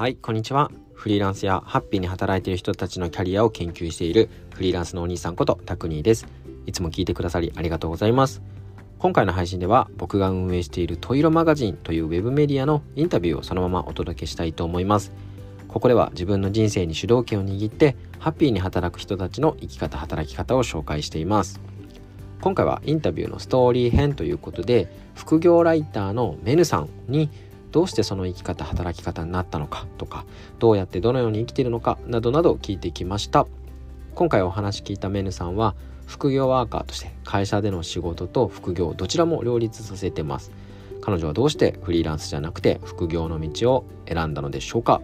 はいこんにちは。フリーランスやハッピーに働いている人たちのキャリアを研究しているフリーランスのお兄さんことタクニーです。いつも聞いてくださりありがとうございます。今回の配信では僕が運営しているトイロマガジンというウェブメディアのインタビューをそのままお届けしたいと思います。ここでは自分の人生に主導権を握ってハッピーに働く人たちの生き方働き方を紹介しています。今回はインタビューのストーリー編ということで副業ライターのメヌさんにどうしてその生き方働き方になったのかとかどうやってどのように生きているのかなどなど聞いてきました。今回お話聞いたメヌさんは副業ワーカーとして会社での仕事と副業どちらも両立させてます。彼女はどうしてフリーランスじゃなくて副業の道を選んだのでしょうか。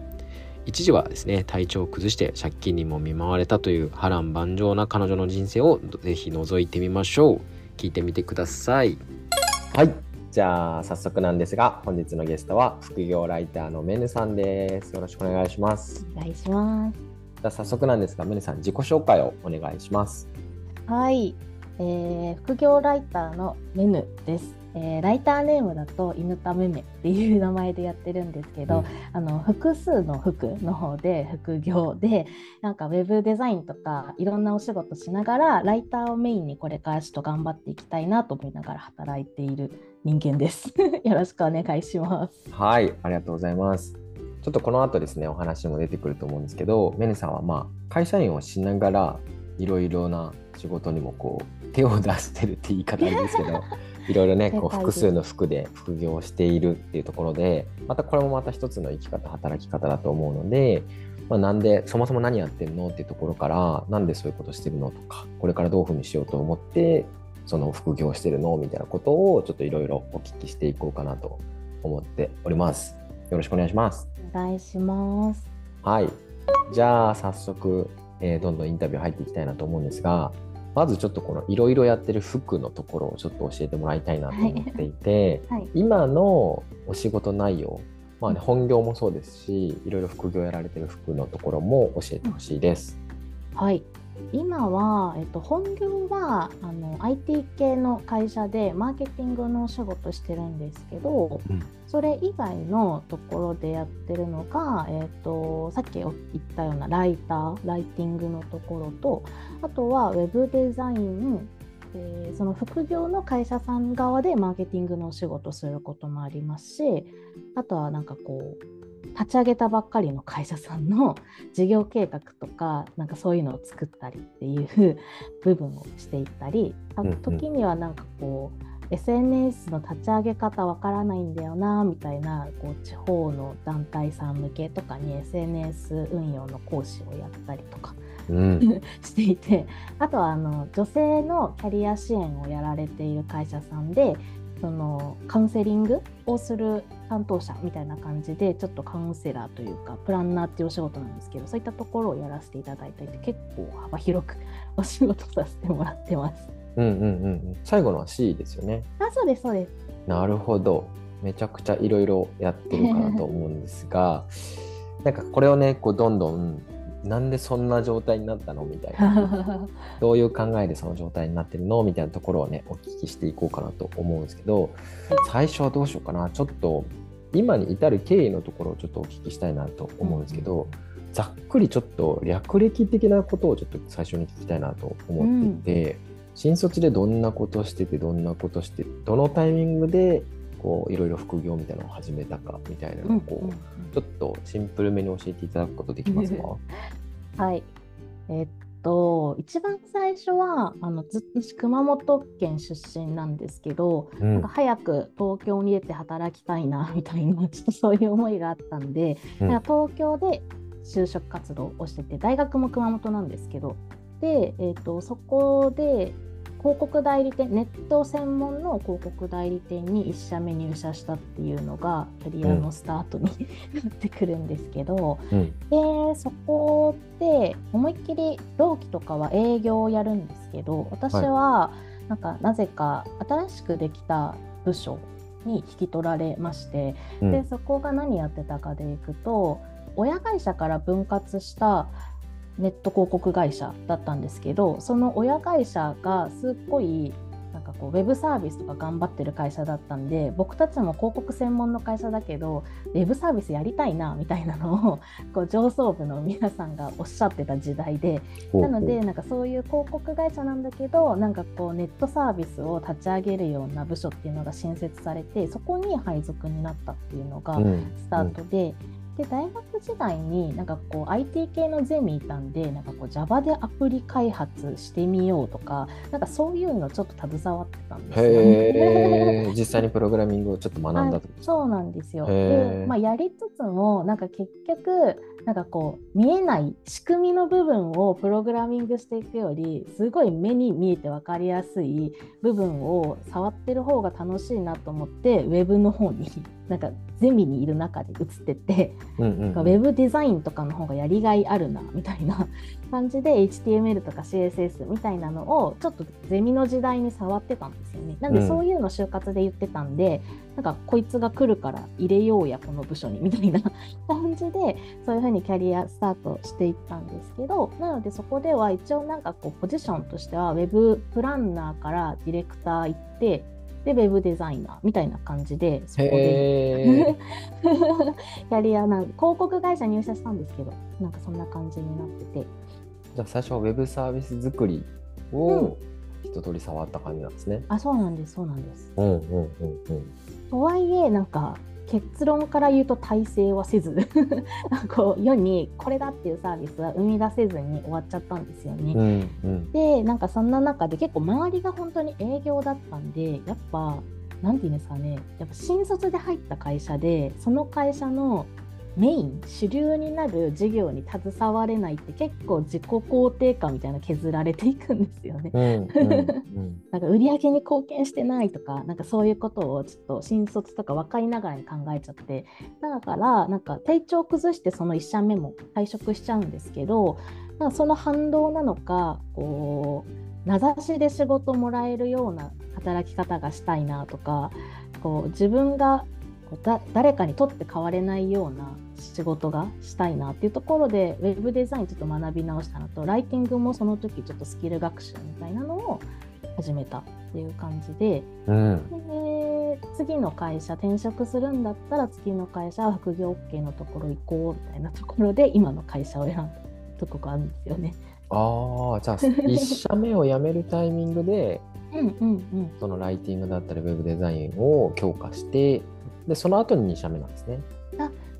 一時はですね体調を崩して借金にも見舞われたという波乱万丈な彼女の人生をぜひ覗いてみましょう。聞いてみてください。はい。じゃあ早速なんですが本日のゲストは副業ライターのメヌさんです。よろしくお願いします。お願いします。じゃあ早速なんですがメヌさん自己紹介をお願いします。はい、えー、副業ライターのメヌです。えー、ライターネームだと犬田めめっていう名前でやってるんですけど、うん、あの複数の服の方で副業でなんかウェブデザインとかいろんなお仕事しながらライターをメインにこれからちょっと頑張っていきたいなと思いながら働いている人間です。よろしくお願いします。はいありがとうございます。ちょっとこの後ですねお話も出てくると思うんですけどメネさんはまあ会社員をしながらいろいろな仕事にもこう手を出してるって言い方あれですけど いろいろねこう複数の服で副業しているっていうところでまたこれもまた一つの生き方働き方だと思うので、まあ、なんでそもそも何やってるのっていうところからなんでそういうことしてるのとかこれからどういうふうにしようと思ってその副業してるのみたいなことをちょっといろいろお聞きしていこうかなと思っております。よろしくお願いします。お願いします。はい。じゃあ早速、えー、どんどんインタビュー入っていきたいなと思うんですが、まずちょっとこのいろいろやってる服のところをちょっと教えてもらいたいなと思っていて、はいはい、今のお仕事内容、まあね、本業もそうですしいろいろ副業やられてる服のところも教えてほしいです。はい今は、えっと、本業はあの IT 系の会社でマーケティングのお仕事してるんですけど、うん、それ以外のところでやってるのが、えっと、さっき言ったようなライターライティングのところとあとはウェブデザインえその副業の会社さん側でマーケティングのお仕事することもありますしあとはなんかこう立ち上げたばっかりの会社さんの 事業計画とかなんかそういうのを作ったりっていう部分をしていったり時にはなんかこう SNS の立ち上げ方わからないんだよなみたいなこう地方の団体さん向けとかに SNS 運用の講師をやったりとか、うん、していてあとはあの女性のキャリア支援をやられている会社さんでそのカウンセリングをする担当者みたいな感じでちょっとカウンセラーというかプランナーっていうお仕事なんですけどそういったところをやらせていただいていて結構幅広くお仕事させてもらってます。うんうんうん最後のは C ですよね。あそうですそうです。なるほどめちゃくちゃいろいろやってるかなと思うんですが なんかこれをねこうどんどんなんでそんな状態になったのみたいな。どういう考えでその状態になってるのみたいなところをねお聞きしていこうかなと思うんですけど最初はどうしようかな。ちょっと今に至る経緯のところをちょっとお聞きしたいなと思うんですけど、ざっくりちょっと略歴的なことをちょっと最初に聞きたいなと思っていて、うん、新卒でどんなことしててどんなことしてどのタイミングでこういろいろ副業みたいなのを始めたかみたいなのをこう、ちょっとシンプルめに教えていただくことできますか はい。えー、っと一番最初はあのずっと熊本県出身なんですけど、うん、なんか早く東京に出て働きたいなみたいなちょっとそういう思いがあったんで、うん、東京で就職活動をしてて大学も熊本なんですけど。で、えーと、とそこで広告代理店ネット専門の広告代理店に1社目入社したっていうのがキャリアのスタートに、うん、なってくるんですけど、うん、でそこで思いっきり同期とかは営業をやるんですけど私はなんかなぜか新しくできた部署に引き取られまして、うん、でそこが何やってたかでいくと親会社から分割したネット広告会社だったんですけどその親会社がすっごいなんかこうウェブサービスとか頑張ってる会社だったんで僕たちも広告専門の会社だけどウェブサービスやりたいなみたいなのをこう上層部の皆さんがおっしゃってた時代でなのでなんかそういう広告会社なんだけどなんかこうネットサービスを立ち上げるような部署っていうのが新設されてそこに配属になったっていうのがスタートで。うんうんで大学時代になんかこう IT 系のゼミいたんでなんかこう Java でアプリ開発してみようとかなんかそういうのちょっと携わってたんですよ、ね、実際にプログラミングをちょっと学んだと、そうなんですよ。で、まあ、やりつつもなんか結局なんかこう見えない仕組みの部分をプログラミングしていくよりすごい目に見えて分かりやすい部分を触ってる方が楽しいなと思ってウェブの方になんかゼミにいる中で移ってって、うんうん、ウェブデザインとかの方がやりがいあるなみたいな 感じで HTML とか CSS みたいなのをちょっとゼミの時代に触ってたんですよね。なんでそういうの就活で言ってたんで、うん、なんかこいつが来るから入れようやこの部署にみたいな 感じでそういうふうにキャリアスタートしていったんですけどなのでそこでは一応なんかこうポジションとしては Web プランナーからディレクター行ってでウェブデザイナーみたいな感じでそこで。キャリアなん広告会社入社したんですけどなんかそんな感じになってて。じゃあ最初はウェブサービス作りを一通り触った感じなんですね、うん、あそうなんですそうなんです。うんうんうんうん。とはいえなんか結論から言うと体制はせず こう世にこれだっていうサービスは生み出せずに終わっちゃったんですよね。うんうん、でなんかそんな中で結構周りが本当に営業だったんでやっぱ何て言うんですかねやっぱ新卒で入った会社でその会社のメイン主流になる事業に携われないって結構自己肯定感みたいな削られていくんですよね。なんか売り上げに貢献してないとかなんかそういうことをちょっと新卒とか分かりながらに考えちゃってだからなんか体調崩してその1社目も退職しちゃうんですけどなんかその反動なのかこう名指しで仕事もらえるような働き方がしたいなとかこう自分が誰かにとって変われないような仕事がしたいなっていうところでウェブデザインちょっと学び直したのとライティングもその時ちょっとスキル学習みたいなのを始めたっていう感じでうん、で次の会社転職するんだったら次の会社は副業 OK のところ行こうみたいなところで今の会社を選んだとこがあるんですよね。ああじゃあ1社目を辞めるタイミングでうんうん、うん、そのライティングだったりウェブデザインを強化してでその後に2社目なんですね。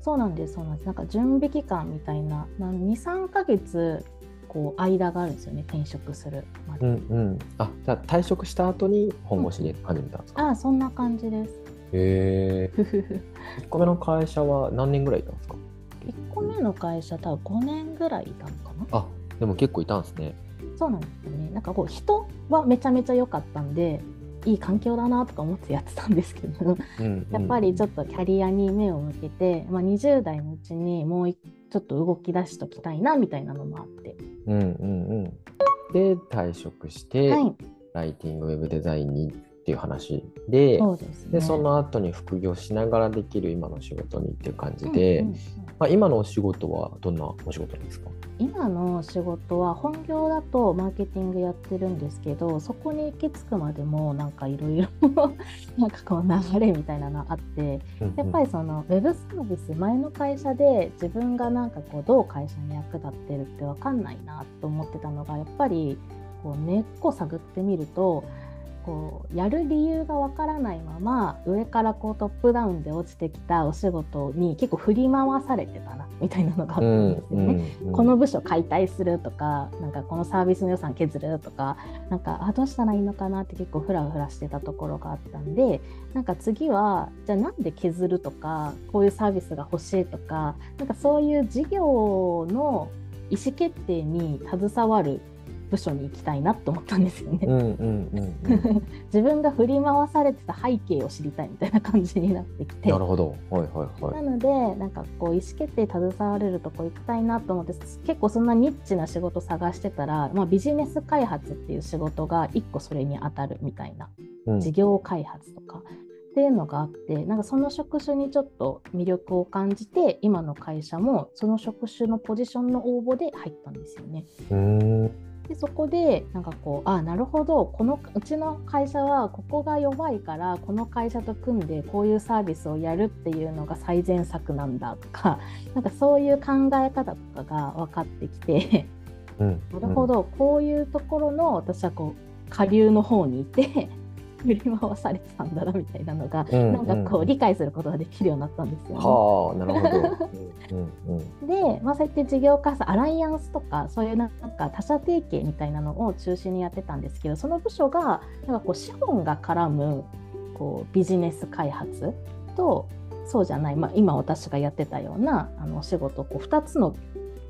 あそうなんですそうなんですなんか準備期間みたいな23か月こう間があるんですよね転職するまで。うんうん、あじゃあ退職した後に本腰で始めたんですか、うん、あそんな感じです。へえ。1個目の会社は何年ぐらいいたんですか ?1 個目の会社多分5年ぐらいいたのかな。あでも結構いたんですね。そうなんですよね。なんかこう人はめちゃめちゃ良かったんでいい環境だなとか思ってやってたんですけど、やっぱりちょっとキャリアに目を向けて、まあ、20代のうちにもうちょっと動き出しときたいなみたいなのもあって。うんうんうん、で退職して、はい、ライティングウェブデザインにっていう話でそうです、ね、でその後に副業しながらできる今の仕事にっていう感じで、うんうんうん、まあ、今のお仕事はどんなお仕事ですか？今の仕事は本業だとマーケティングやってるんですけどそこに行き着くまでもなんかいろいろ なんかこう流れみたいなのあってやっぱりそのウェブサービス前の会社で自分がなんかこうどう会社に役立ってるって分かんないなと思ってたのがやっぱりこう根っこ探ってみるとこうやる理由がわからないまま上からこうトップダウンで落ちてきたお仕事に結構振り回されてたなみたいなのがあったんですよね。うんうん、この部署解体するとかなんかこのサービスの予算削るとかなんかあどうしたらいいのかなって結構フラフラしてたところがあったんでなんか次はじゃあなんで削るとかこういうサービスが欲しいとかなんかそういう事業の意思決定に携わる部署に行きたいなと思ったんですよね。自分が振り回されてた背景を知りたいみたいな感じになってきて。なるほど。はいはいはい。なのでなんかこう意思決定携われるとこ行きたいなと思って結構そんなニッチな仕事探してたら、まあ、ビジネス開発っていう仕事が一個それに当たるみたいな、うん、事業開発とか。っていうのがあってなんかその職種にちょっと魅力を感じて今の会社もその職種のポジションの応募で入ったんですよね。でそこでなんかこうあなるほど。このうちの会社はここが弱いからこの会社と組んでこういうサービスをやるっていうのが最善策なんだとか なんかそういう考え方とかが分かってきてうん、なるほど。こういうところの私はこう下流の方にいて振り回されてたんだなみたいなのが、うんうん、なんかこう理解することができるようになったんですよ、ね。はあなるほど。で、まあ、そうやって事業化アライアンスとかそういうなんか他社提携みたいなのを中心にやってたんですけどその部署がなんかこう資本が絡むこうビジネス開発とそうじゃない、まあ、今私がやってたようなあの仕事こう2つの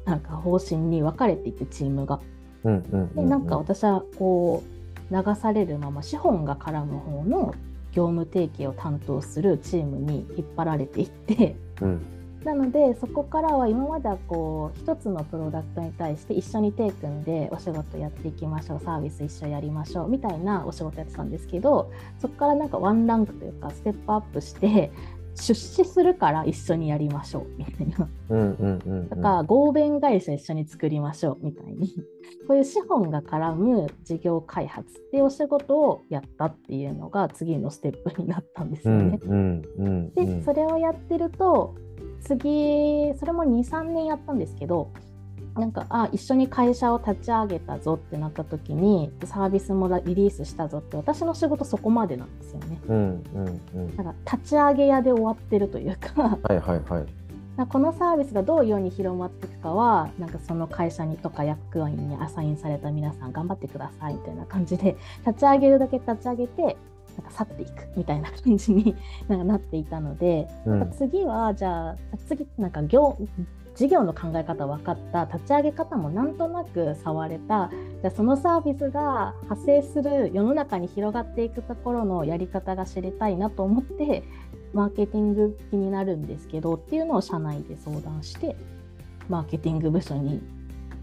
なんか方針に分かれていてチームが。でなんか私はこう流されるまま資本が絡む方の業務提携を担当するチームに引っ張られていって、うん、なのでそこからは今まではこう一つのプロダクトに対して一緒に手組んでお仕事やっていきましょうサービス一緒やりましょうみたいなお仕事やってたんですけどそこからなんかワンランクというかステップアップして出資するから一緒にやりましょうみたいな。だから合弁会社一緒に作りましょうみたいにこういう資本が絡む事業開発っていうお仕事をやったっていうのが次のステップになったんですよね。でそれをやってると次それも23年やったんですけどなんかあ一緒に会社を立ち上げたぞってなった時にサービスもリリースしたぞって私の仕事そこまでなんですよね。うんうんうん、なんか立ち上げ屋で終わってるというかはいはいはい。このサービスがどういうように広まっていくかはなんかその会社にとか役員にアサインされた皆さん頑張ってくださいみたいな感じで立ち上げるだけ立ち上げてなんか去っていくみたいな感じになんかなっていたので、うん、次はじゃあ次なんか業事業の考え方分かった立ち上げ方もなんとなく触れた。じゃそのサービスが派生する世の中に広がっていくところのやり方が知りたいなと思ってマーケティング気になるんですけどっていうのを社内で相談してマーケティング部署に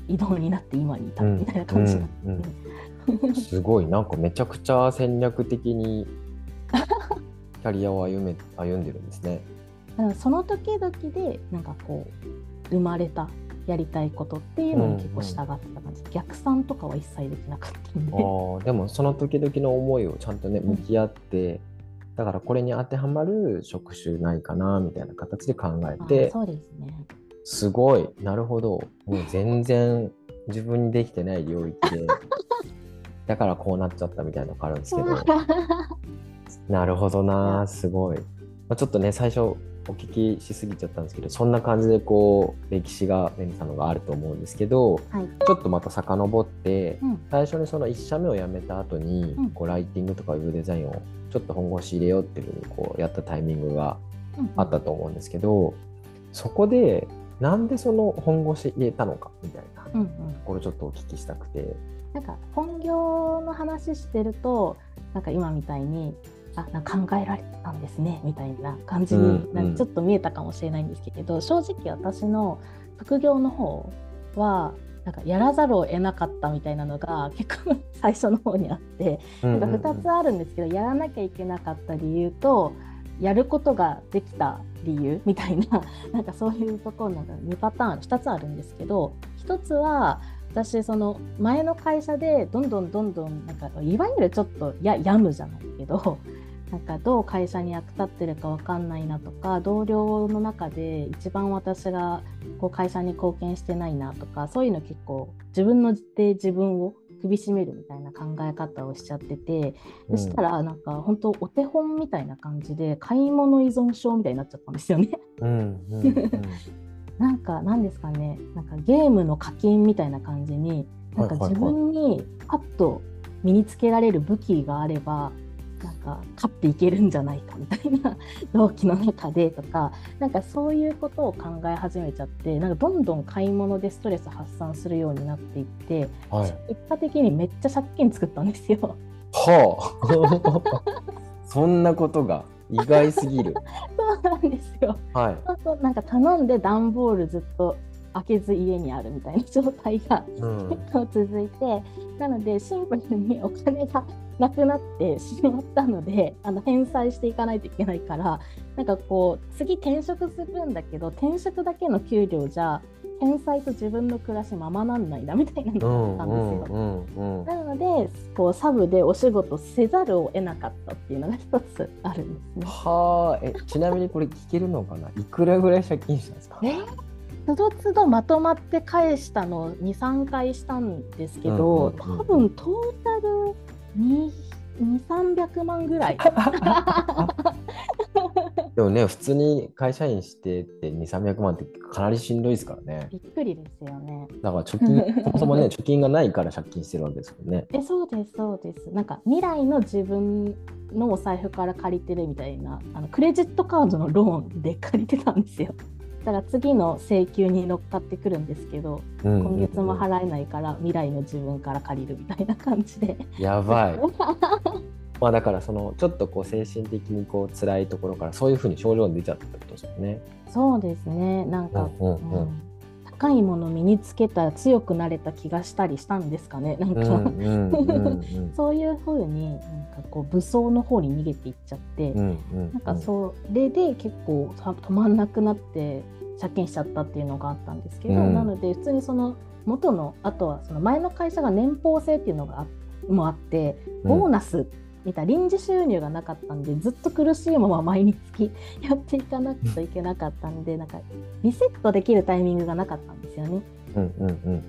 移動になって今にいたみたいな感じうんうん、すごい。なんかめちゃくちゃ戦略的にキャリアを歩め歩んでるんですね。その時々でなんかこう生まれたやりたいことっていうのに結構従ってた感じ、うんうん、逆算とかは一切できなかったんで。あでもその時々の思いをちゃんとね向き合って、うん、だからこれに当てはまる職種ないかなみたいな形で考えてそうですね。すごいなるほど。もう全然自分にできてない領域で だからこうなっちゃったみたいなのがあるんですけど。なるほどなすごい、まあ、ちょっとね最初お聞きしすぎちゃったんですけどそんな感じでこう歴史がレミさんのがあると思うんですけど、はい、ちょっとまた遡って、うん、最初にその1社目を辞めた後に、うん、こうライティングとかウェブデザインをちょっと本腰入れようっていうふうにこうやったタイミングがあったと思うんですけど、うん、そこでなんでその本腰入れたのかみたいなところちょっとお聞きしたくて。なんか本業の話してるとなんか今みたいにあな考えられたんですねみたいな感じになんかちょっと見えたかもしれないんですけど、うん、正直私の副業の方はなんかやらざるを得なかったみたいなのが 結構最初の方にあって、なんか2つあるんですけどやらなきゃいけなかった理由とやることができた理由みたいななんかそういうところなんか2パターン2つあるんですけど1つは私その前の会社でどんどんどんどんなんかいわゆるちょっとややむじゃないけど なんかどう会社に役立ってるか分かんないなとか同僚の中で一番私がこう会社に貢献してないなとかそういうの結構自分ので自分を首絞めるみたいな考え方をしちゃってて、そしたらなんか本当お手本みたいな感じで買い物依存症みたいになっちゃったんですよね。うんうんうん、なんか何ですかね。なんかゲームの課金みたいな感じになんか自分にパッと身につけられる武器があればなんか勝っていけるんじゃないかみたいな同期の中でとかなんかそういうことを考え始めちゃってなんかどんどん買い物でストレス発散するようになっていって、はい、結果的にめっちゃ借金作ったんですよ。はあ。そんなことが意外すぎる。そうなんですよ。はい。そうなんか頼んで段ボールずっと開けず家にあるみたいな状態が、うん、結 構続いてなのでシンプルにお金がなくなってしまったのであの返済していかないといけないからなんかこう次転職するんだけど転職だけの給料じゃ天才と自分の暮らしままなんないなみたいなのがあったんですよ。なのでこうサブでお仕事せざるを得なかったっていうのが一つあるんですね。はあえちなみにこれ聞けるのかな？いくらぐらい借金したんですか？え？つどつどまとまって返したの23回したんですけど、多分トータル2300万ぐらい。でもね普通に会社員してって2300万ってかなりしんどいですからね。びっくりですよね。だから貯金 そもそもね貯金がないから借金してるわけですよね。えそうですそうです。なんか未来の自分のお財布から借りてるみたいなあのクレジットカードのローンで借りてたんですよ。だから次の請求に乗っかってくるんですけど、うんうんうん、今月も払えないから未来の自分から借りるみたいな感じで。やばい。まあだからそのちょっとこう精神的にこう辛いところからそういうふうに症状が出ちゃったってことですよね。そうですね。なんか、うんうんうん、高いもの身につけたら強くなれた気がしたりしたんですかね。なんか、そういうふうになんかこう武装の方に逃げていっちゃって、うんうんうん、なんかそれで結構止まんなくなって借金しちゃったっていうのがあったんですけど、うん、なので普通にその元のあとはその前の会社が年俸制っていうのがあもあってボーナスみた臨時収入がなかったんでずっと苦しいまま毎日やっていかなくちゃいけなかったんでなんかリセットできるタイミングがなかったんですよね。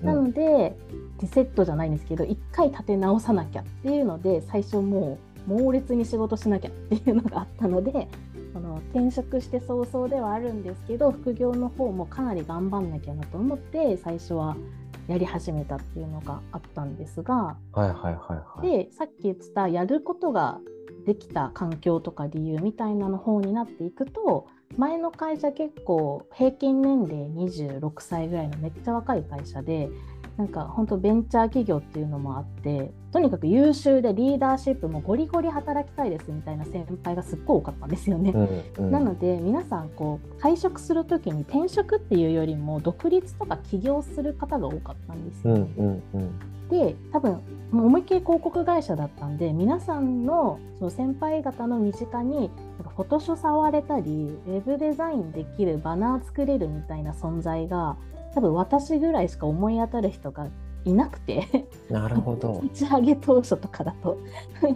なのでリセットじゃないんですけど一回立て直さなきゃっていうので最初もう猛烈に仕事しなきゃっていうのがあったのでその転職して早々ではあるんですけど副業の方もかなり頑張んなきゃなと思って最初はやり始めたっていうのがあったんですが、はいはいはいはい、でさっき言ってたやることができた環境とか理由みたいなの方になっていくと前の会社結構平均年齢26歳ぐらいのめっちゃ若い会社でなんか本当ベンチャー企業っていうのもあってとにかく優秀でリーダーシップもゴリゴリ働きたいですみたいな先輩がすっごい多かったんですよね。うんうん、なので皆さんこう退職する時に転職っていうよりも独立とか起業する方が多かったんですよ、ね。うんうんうん、で多分もう思いっきり広告会社だったんで皆さんのその先輩方の身近になんかフォトショ触れたりウェブデザインできるバナー作れるみたいな存在が多分私ぐらいしか思い当たる人がいなくてなるほど 打ち上げ当初とかだと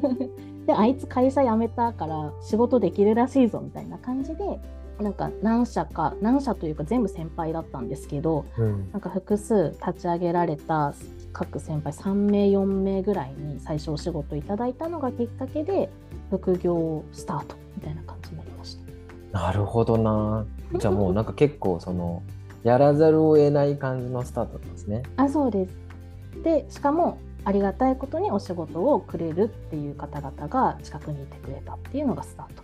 であいつ会社辞めたから仕事できるらしいぞみたいな感じでなんか何社か何社というか全部先輩だったんですけど、うん、なんか複数立ち上げられた各先輩3名4名ぐらいに最初お仕事いただいたのがきっかけで副業スタートみたいな感じになりました。なるほどな。じゃあもうなんか結構そのやらざるを得ない感じのスタートなんですね。あそうですでしかもありがたいことにお仕事をくれるっていう方々が近くにいてくれたっていうのがスタート。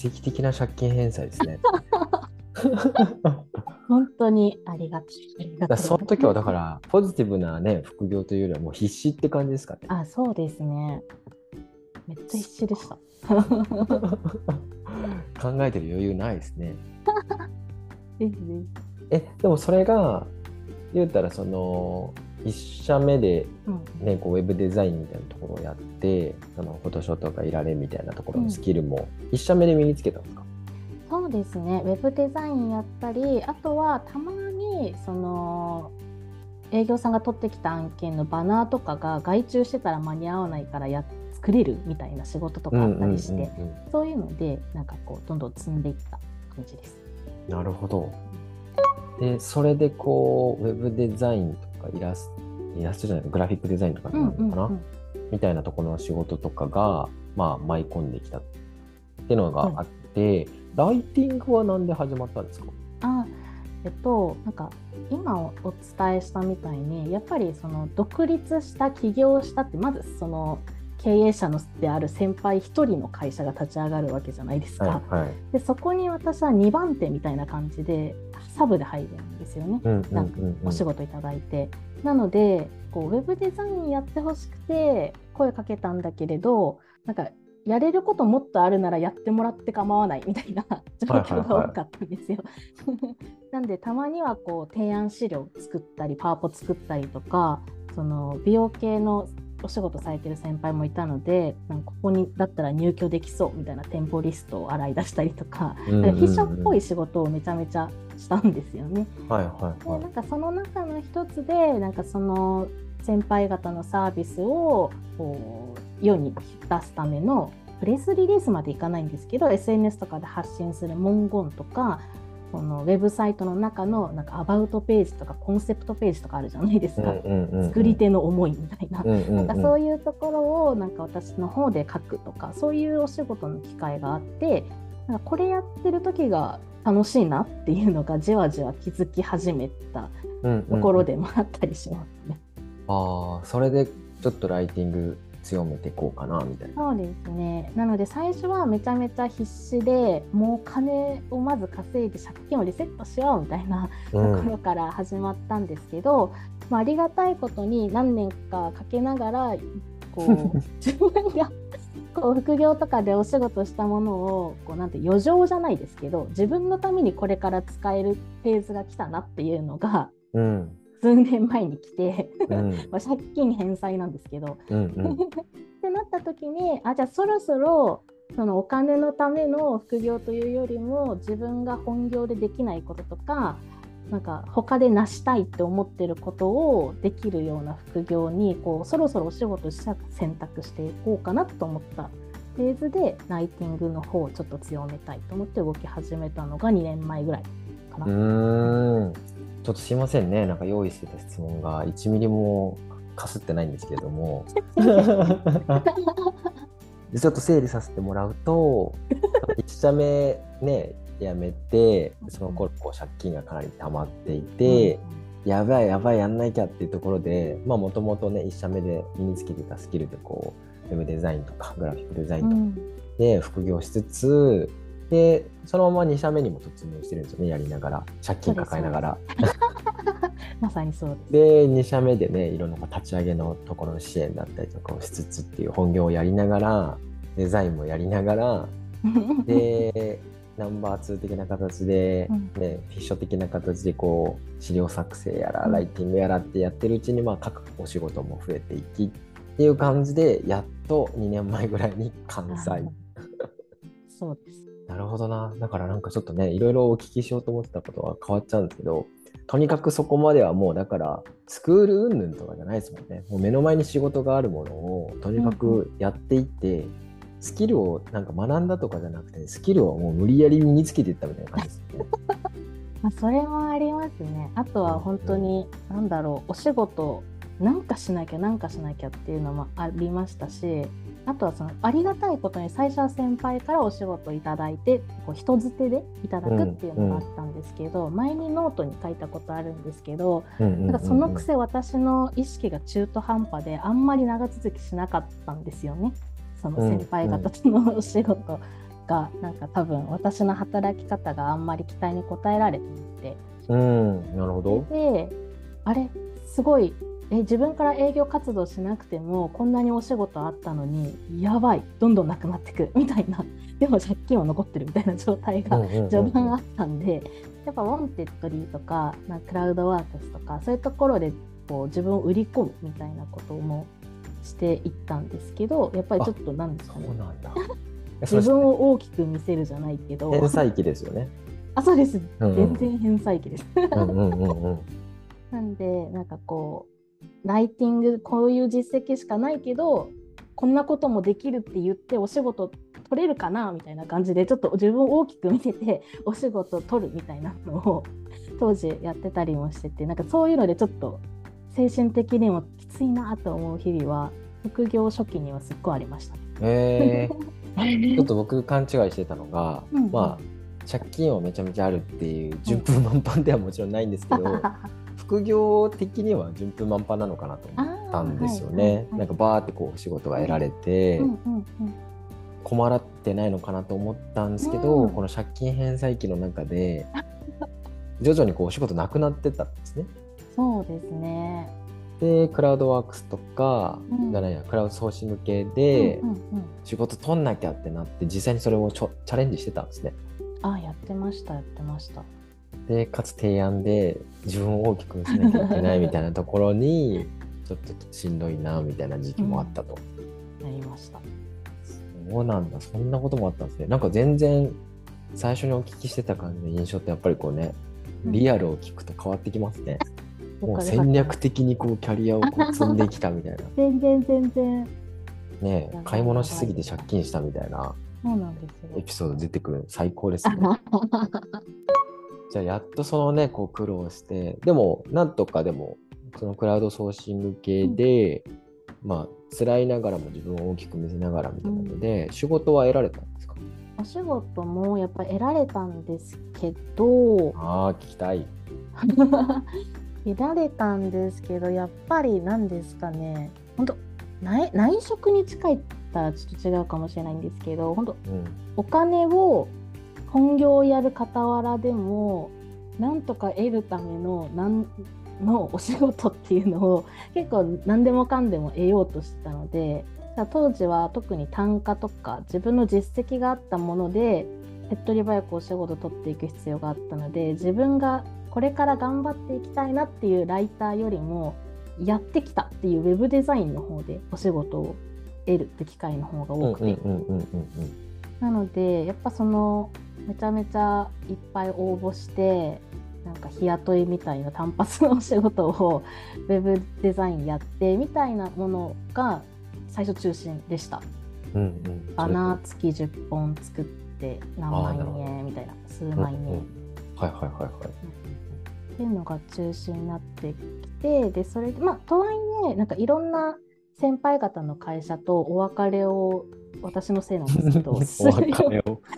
奇跡的な借金返済ですね。本当にありがたい。その時はだからポジティブなね副業というよりはもう必死って感じですかね。あそうですね。めっちゃ必死でした。考えてる余裕ないですね。えでもそれが言うたらその1社目でね、こうウェブデザインみたいなところをやってそのフォトショーとかいられみたいなところのスキルも1社目で身につけたんですか、うん、そうですね。ウェブデザインやったりあとはたまにその営業さんが取ってきた案件のバナーとかが外注してたら間に合わないからや作れるみたいな仕事とかあったりして、そういうのでなんかこうどんどん積んでいった感じです。なるほど。でそれでこうウェブデザインとかイラストイラストじゃないグラフィックデザインとかなのかな、うんうんうん、みたいなところの仕事とかが、まあ、舞い込んできた。っていうのがあって、うん、ライティングは何で始まったんですか？あえっとなんか今お伝えしたみたいにやっぱりその独立した起業したってまずその経営者のである先輩1人の会社が立ち上がるわけじゃないですか。はいはい、でそこに私は2番手みたいな感じでサブで入るんですよね、なんかお仕事いただいて。なのでこうウェブデザインやってほしくて声かけたんだけれどなんかやれることもっとあるならやってもらって構わないみたいな 状況が多かったんですよ。なんでたまにはこう提案資料作ったりパワポ作ったりとかその美容系のお仕事されてる先輩もいたのでなんかここにだったら入居できそうみたいな店舗リストを洗い出したりとか,、秘書っぽい仕事をめちゃめちゃしたんですよね。はいはいはい、でなんかその中の一つでなんかその先輩方のサービスをこう世に出すためのプレスリリースまでいかないんですけど SNS とかで発信する文言とかこのウェブサイトの中のなんかアバウトページとかコンセプトページとかあるじゃないですか、作り手の思いみたいな,、なんかそういうところをなんか私の方で書くとかそういうお仕事の機会があってなんかこれやってる時が楽しいなっていうのがじわじわ気づき始めたところでもあったりしますね。うんうん、あそれでちょっとライティング強めていこうかなみたいな。そうですね。なので最初はめちゃめちゃ必死でもう金をまず稼いで借金をリセットしようみたいなところから始まったんですけど、うん、まあ、ありがたいことに何年かかけながらこう 自分がこう副業とかでお仕事したものをこうなんて余剰じゃないですけど自分のためにこれから使えるフェーズが来たなっていうのが、うん、数年前に来てうん、まあ借金返済なんですけど、うんうん、ってなった時にあじゃあそろそろそのお金のための副業というよりも自分が本業でできないこととかなんか他で成したいって思ってることをできるような副業にこうそろそろお仕事した選択していこうかなと思ったフェーズでライティングの方をちょっと強めたいと思って動き始めたのが2年前ぐらいかな。うんちょっとすいませんね、なんか用意してた質問が1ミリもかすってないんですけれども。ちょっと整理させてもらうと、1社目ね、辞めて、その頃こう借金がかなり溜まっていて、うん、やばいやばいやんなきゃっていうところで、まあもともとね、1社目で身につけてたスキルでこう、ウェブデザインとかグラフィックデザインとかで副業しつつ、でそのまま2社目にも突入してるんですよねやりながら。借金抱えながら。まさにそうです。で2社目でねいろんな立ち上げのところの支援だったりとかをしつつっていう本業をやりながらデザインもやりながら でナンバー2的な形で、ね、フィッシュ的な形でこう資料作成やらライティングやらってやってるうちに、まあ、各お仕事も増えていきっていう感じでやっと2年前ぐらいに完済。そうですなるほどな。だからなんかちょっとね、いろいろお聞きしようと思ってたことは変わっちゃうんですけど、とにかくそこまではもうだから、スクール云々とかじゃないですもんね。もう目の前に仕事があるものをとにかくやっていって、スキルをなんか学んだとかじゃなくて、スキルをもう無理やり身につけていったみたいな感じですね。まあそれもありますね。あとは本当に、うん、なんだろう、お仕事なんかしなきゃなんかしなきゃっていうのもありましたしあとはそのありがたいことに最初は先輩からお仕事いただいてこう人づてでいただくっていうのがあったんですけど、うん。うん、前にノートに書いたことあるんですけど、なんかそのくせ私の意識が中途半端であんまり長続きしなかったんですよね。その先輩方とのお仕事が、なんか多分私の働き方があんまり期待に応えられていて。うん、なるほど。であれすごいえ自分から営業活動しなくてもこんなにお仕事あったのにやばいどんどんなくなってくみたいな。でも借金は残ってるみたいな状態が序盤あったんでやっぱ Wantedly とかなクラウドワークスとかそういうところでこう自分を売り込むみたいなこともしていったんですけどやっぱりちょっとなんですかね。自分を大きく見せるじゃないけど。返済期ですよね。あそうです、うんうん、全然返済期です。なんでなんかこうライティングこういう実績しかないけどこんなこともできるって言ってお仕事取れるかなみたいな感じでちょっと自分を大きく見せて お仕事取るみたいなのを当時やってたりもしててなんかそういうのでちょっと精神的にもきついなと思う日々は副業初期にはすっごいありました、ね。えー、ちょっと僕勘違いしてたのが、うん、まあ借金はめちゃめちゃあるっていう順風満帆ではもちろんないんですけど 副業的には順風満帆なのかなと思ったんですよね。なんかバーってこう仕事が得られて、困らってないのかなと思ったんですけど、うん、この借金返済期の中で徐々にこうお仕事なくなってたんですね。そうですねでクラウドワークスとか、うん、じゃないやクラウドソーシング系で仕事取んなきゃってなって実際にそれをチャレンジしてたんですね。あやってましたやってました。でかつ提案で自分を大きく見せなきゃいけないみたいなところに ちょっとしんどいなみたいな時期もあったと。うん、なりました。そうなんだそんなこともあったんですね。なんか全然最初にお聞きしてた感じの印象ってやっぱりこうねリアルを聞くと変わってきますね。うん、もう戦略的にこうキャリアをこう積んできたみたいな。全然全然。ね買い物しすぎて借金したみたいな。そうなんですよ。エピソード出てくる最高ですね。じゃあやっとそのねこう苦労してでもなんとかでもそのクラウドソーシング系で、うん、まあ辛いながらも自分を大きく見せながらみたいなので、うん、仕事は得られたんですか？お仕事もやっぱり得られたんですけどああ聞きたい。得られたんですけどやっぱり何ですかね本当内内職に近いったらちょっと違うかもしれないんですけど本当、うん、お金を本業をやる傍らでもなんとか得るための何のお仕事っていうのを 結構何でもかんでも得ようとしてたので当時は特に単価とか自分の実績があったもので手っ取り早くお仕事を取っていく必要があったので自分がこれから頑張っていきたいなっていうライターよりもやってきたっていうウェブデザインの方でお仕事を得るって機会の方が多くて。なのでやっぱそのめちゃめちゃいっぱい応募してなんか日雇いみたいな単発のお仕事をウェブデザインやってみたいなものが最初中心でした。うんうん、バナー付き10本作って何万円みたいな数万円、うんうん、はいはいはいはい。っていうのが中心になってきてでそれまあとはいえなんかいろんな先輩方の会社とお別れを私のせいなんですけど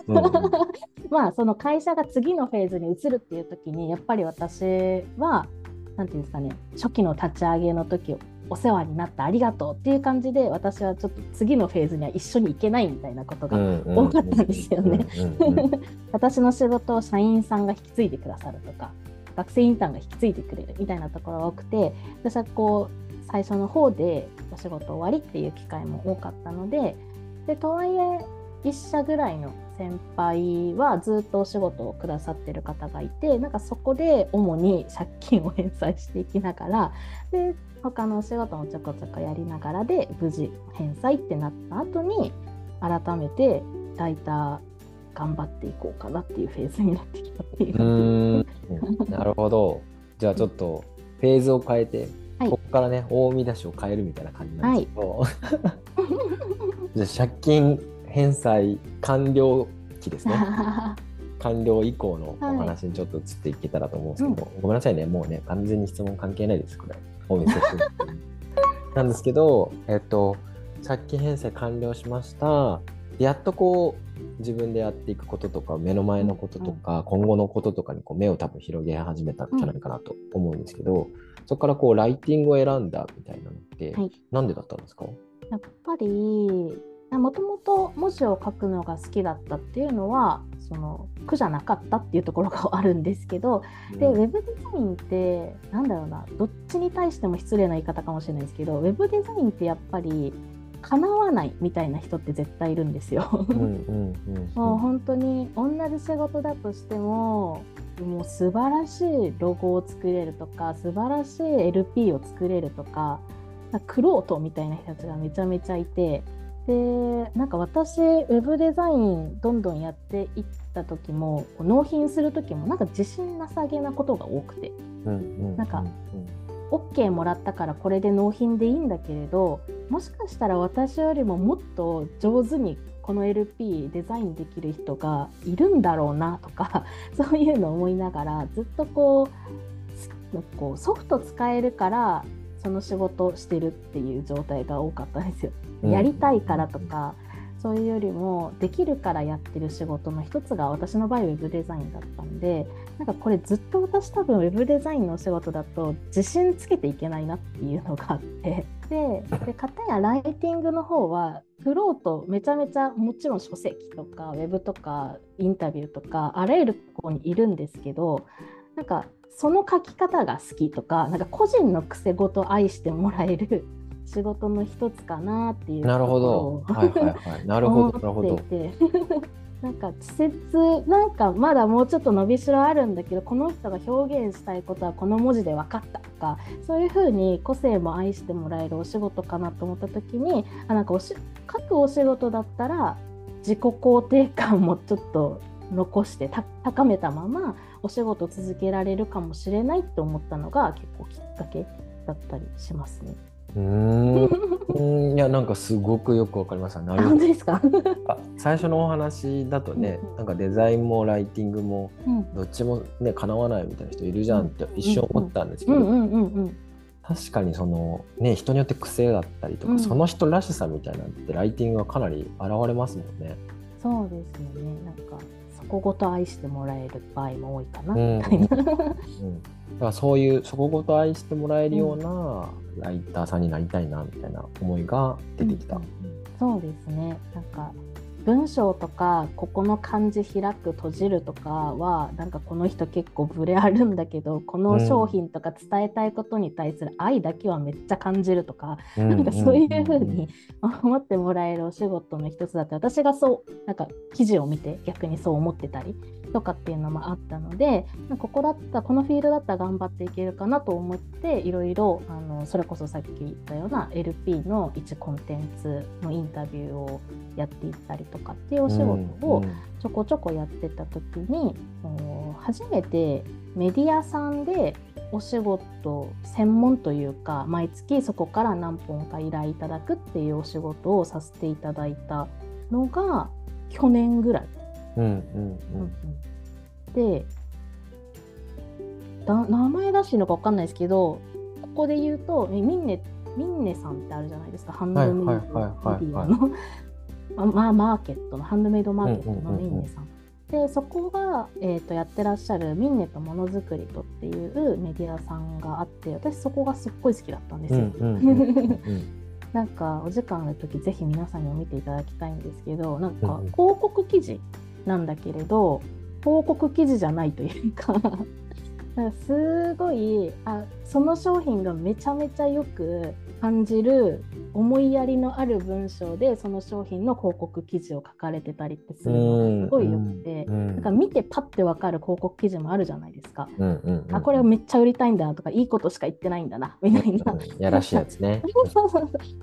うん、まあその会社が次のフェーズに移るっていう時にやっぱり私は何て言うんですかね初期の立ち上げの時お世話になってありがとうっていう感じで私はちょっと次のフェーズには一緒に行けないみたいなことが多かったんですよね。私の仕事を社員さんが引き継いでくださるとか学生インターンが引き継いでくれるみたいなところが多くて私はこう最初の方でお仕事終わりっていう機会も多かったのででとはいえ1社ぐらいの先輩はずっとお仕事をくださってる方がいてなんかそこで主に借金を返済していきながらで他のお仕事もちょこちょこやりながらで無事返済ってなった後に改めてライター頑張っていこうかなっていうフェーズになってきたっていう。なるほど。じゃあちょっとフェーズを変えてはい、ここからね大見出しを変えるみたいな感じなんですけど、はい、じゃあ借金返済完了期ですね。完了以降のお話にちょっと移っていけたらと思うんですけど、はい。ごめんなさいね。もうね完全に質問関係ないですこれ。大見せしてなんですけど。えっと借金返済完了しました。やっとこう自分でやっていくこととか目の前のこととか、うん、今後のこととかにこう目を多分広げ始めたんじゃないかなと思うんですけど、うんそこからこうライティングを選んだみたいなのって、はい、なんでだったんですか？やっぱりもともと文字を書くのが好きだったっていうのはその苦じゃなかったっていうところがあるんですけど、うん、でウェブデザインってなんだろうなどっちに対しても失礼な言い方かもしれないですけどウェブデザインってやっぱり叶わないみたいな人って絶対いるんですよ。もう本当に同じ仕事だとしてももう素晴らしいロゴを作れるとか素晴らしい LP を作れるとかクロートみたいな人たちがめちゃめちゃいてでなんか私ウェブデザインどんどんやっていった時も納品する時もなんか自信なさげなことが多くて、なんか OK もらったからこれで納品でいいんだけれどもしかしたら私よりももっと上手にこの LP デザインできる人がいるんだろうなとか そういうのを思いながらずっとこうこうソフト使えるからその仕事をしてるっていう状態が多かったんですよ。やりたいからとか、そういうよりもできるからやってる仕事の一つが私の場合ウェブデザインだったんでなんかこれずっと私多分ウェブデザインのお仕事だと自信つけていけないなっていうのがあってでで片やライティングの方はフロートめちゃめちゃもちろん書籍とかウェブとかインタビューとかあらゆるところにいるんですけどなんかその書き方が好きとかなんか個人の癖ごと愛してもらえる 仕事の一つかなっていうなるほど。はいはいはい。なるほど、なるほど。なんか稚拙なんかまだもうちょっと伸びしろあるんだけどこの人が表現したいことはこの文字で分かったとかそういうふうに個性も愛してもらえるお仕事かなと思った時にあなんかおし書くお仕事だったら自己肯定感もちょっと残して高めたままお仕事続けられるかもしれないって思ったのが結構きっかけだったりしますね。うん。いやなんかすごくよくわかりました。なるほどですか？あ最初のお話だとね、うん。うん、なんかデザインもライティングもどっちもねかなわないみたいな人いるじゃんって一瞬思ったんですけど、確かにそのね人によって癖だったりとか、うん、その人らしさみたいなってライティングはかなり現れますもんね。そうですよね。なんかそこごと愛してもらえる場合も多いかな。みたいな。うん、うん、だからそういうそこごと愛してもらえるようなライターさんになりたいなみたいな思いが出てきた。うん、そうですね。なんか文章とかここの漢字開く閉じるとかはなんかこの人結構ブレあるんだけどこの商品とか伝えたいことに対する愛だけはめっちゃ感じるとか、うん、なんかそういうふうに思ってもらえるお仕事の一つだって私がそうなんか記事を見て逆にそう思ってたりとかっていうのもあったのでここだったこのフィールドだったら頑張っていけるかなと思っていろいろあのそれこそさっき言ったような LP の1コンテンツのインタビューをやっていったりとかっていうお仕事をちょこちょこやってた時に、うんうん、初めてメディアさんでお仕事専門というか毎月そこから何本か依頼いただくっていうお仕事をさせていただいたのが去年ぐらい。うんうんうん、で名前出していいのか分かんないですけどここで言うとミンネミンネさんってあるじゃないですかハンドメイドメディアのまあ、マーケットのハンドメイドマーケットのミンネさん。でそこが、えーと、やってらっしゃるミンネとものづくりとっていうメディアさんがあって私そこがすっごい好きだったんですよ。なんかお時間ある時ぜひ皆さんにも見ていただきたいんですけどなんか広告記事なんだけれど広告記事じゃないというか すごいあその商品がめちゃめちゃよく感じる思いやりのある文章でその商品の広告記事を書かれてたりってするのがすごいよくて、んか見てパッて分かる広告記事もあるじゃないですか、うんうんうん、あこれはめっちゃ売りたいんだとかいいことしか言ってないんだなみたいな、やらしいやつね。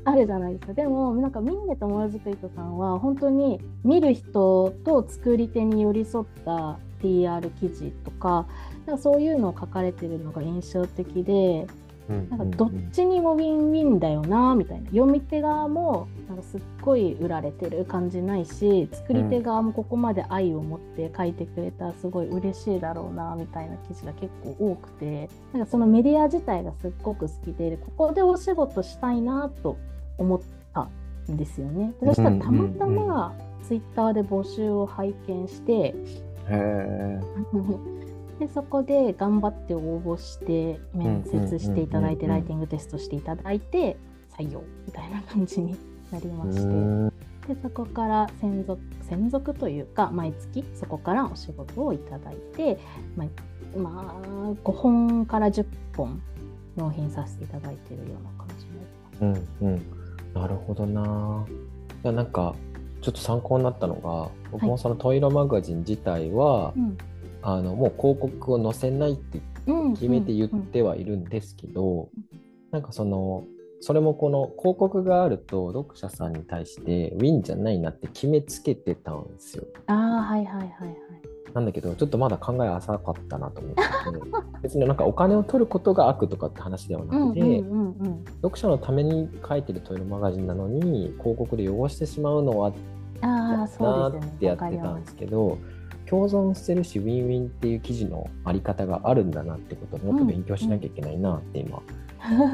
あるじゃないですか。でもなんかミンネとモラズクイトさんは本当に見る人と作り手に寄り添った PR 記事とかなんかそういうのを書かれてるのが印象的でなんかどっちにもウィンウィンだよなみたいな読み手側もなんかすっごい売られてる感じないし作り手側もここまで愛を持って書いてくれたらすごい嬉しいだろうなみたいな記事が結構多くて。なんかそのメディア自体がすっごく好きでここでお仕事したいなと思ったんですよね。そしたらたまたまツイッターで募集を拝見して、でそこで頑張って応募して面接していただいてライティングテストしていただいて採用みたいな感じになりまして。でそこから専属専属というか毎月そこからお仕事をいただいて、まあ、まあ、5本から10本納品させていただいているような感じになります。うんうん、なるほどな。いやなんかちょっと参考になったのが僕もそのトイロマガジン自体は、はいうんあのもう広告を載せないって決めて言ってはいるんですけど、なんかそのそれもこの広告があると読者さんに対してウィンじゃないなって決めつけてたんですよ。あはいはいはいはい。なんだけどちょっとまだ考え浅かったなと思って 別になんかお金を取ることが悪とかって話ではなくて、読者のために書いてるトイレマガジンなのに広告で汚してしまうのはあなってやってたんですけど。共存してるしウィンウィンっていう記事のあり方があるんだなってことをもっと勉強しなきゃいけないなって今、うん。うん、い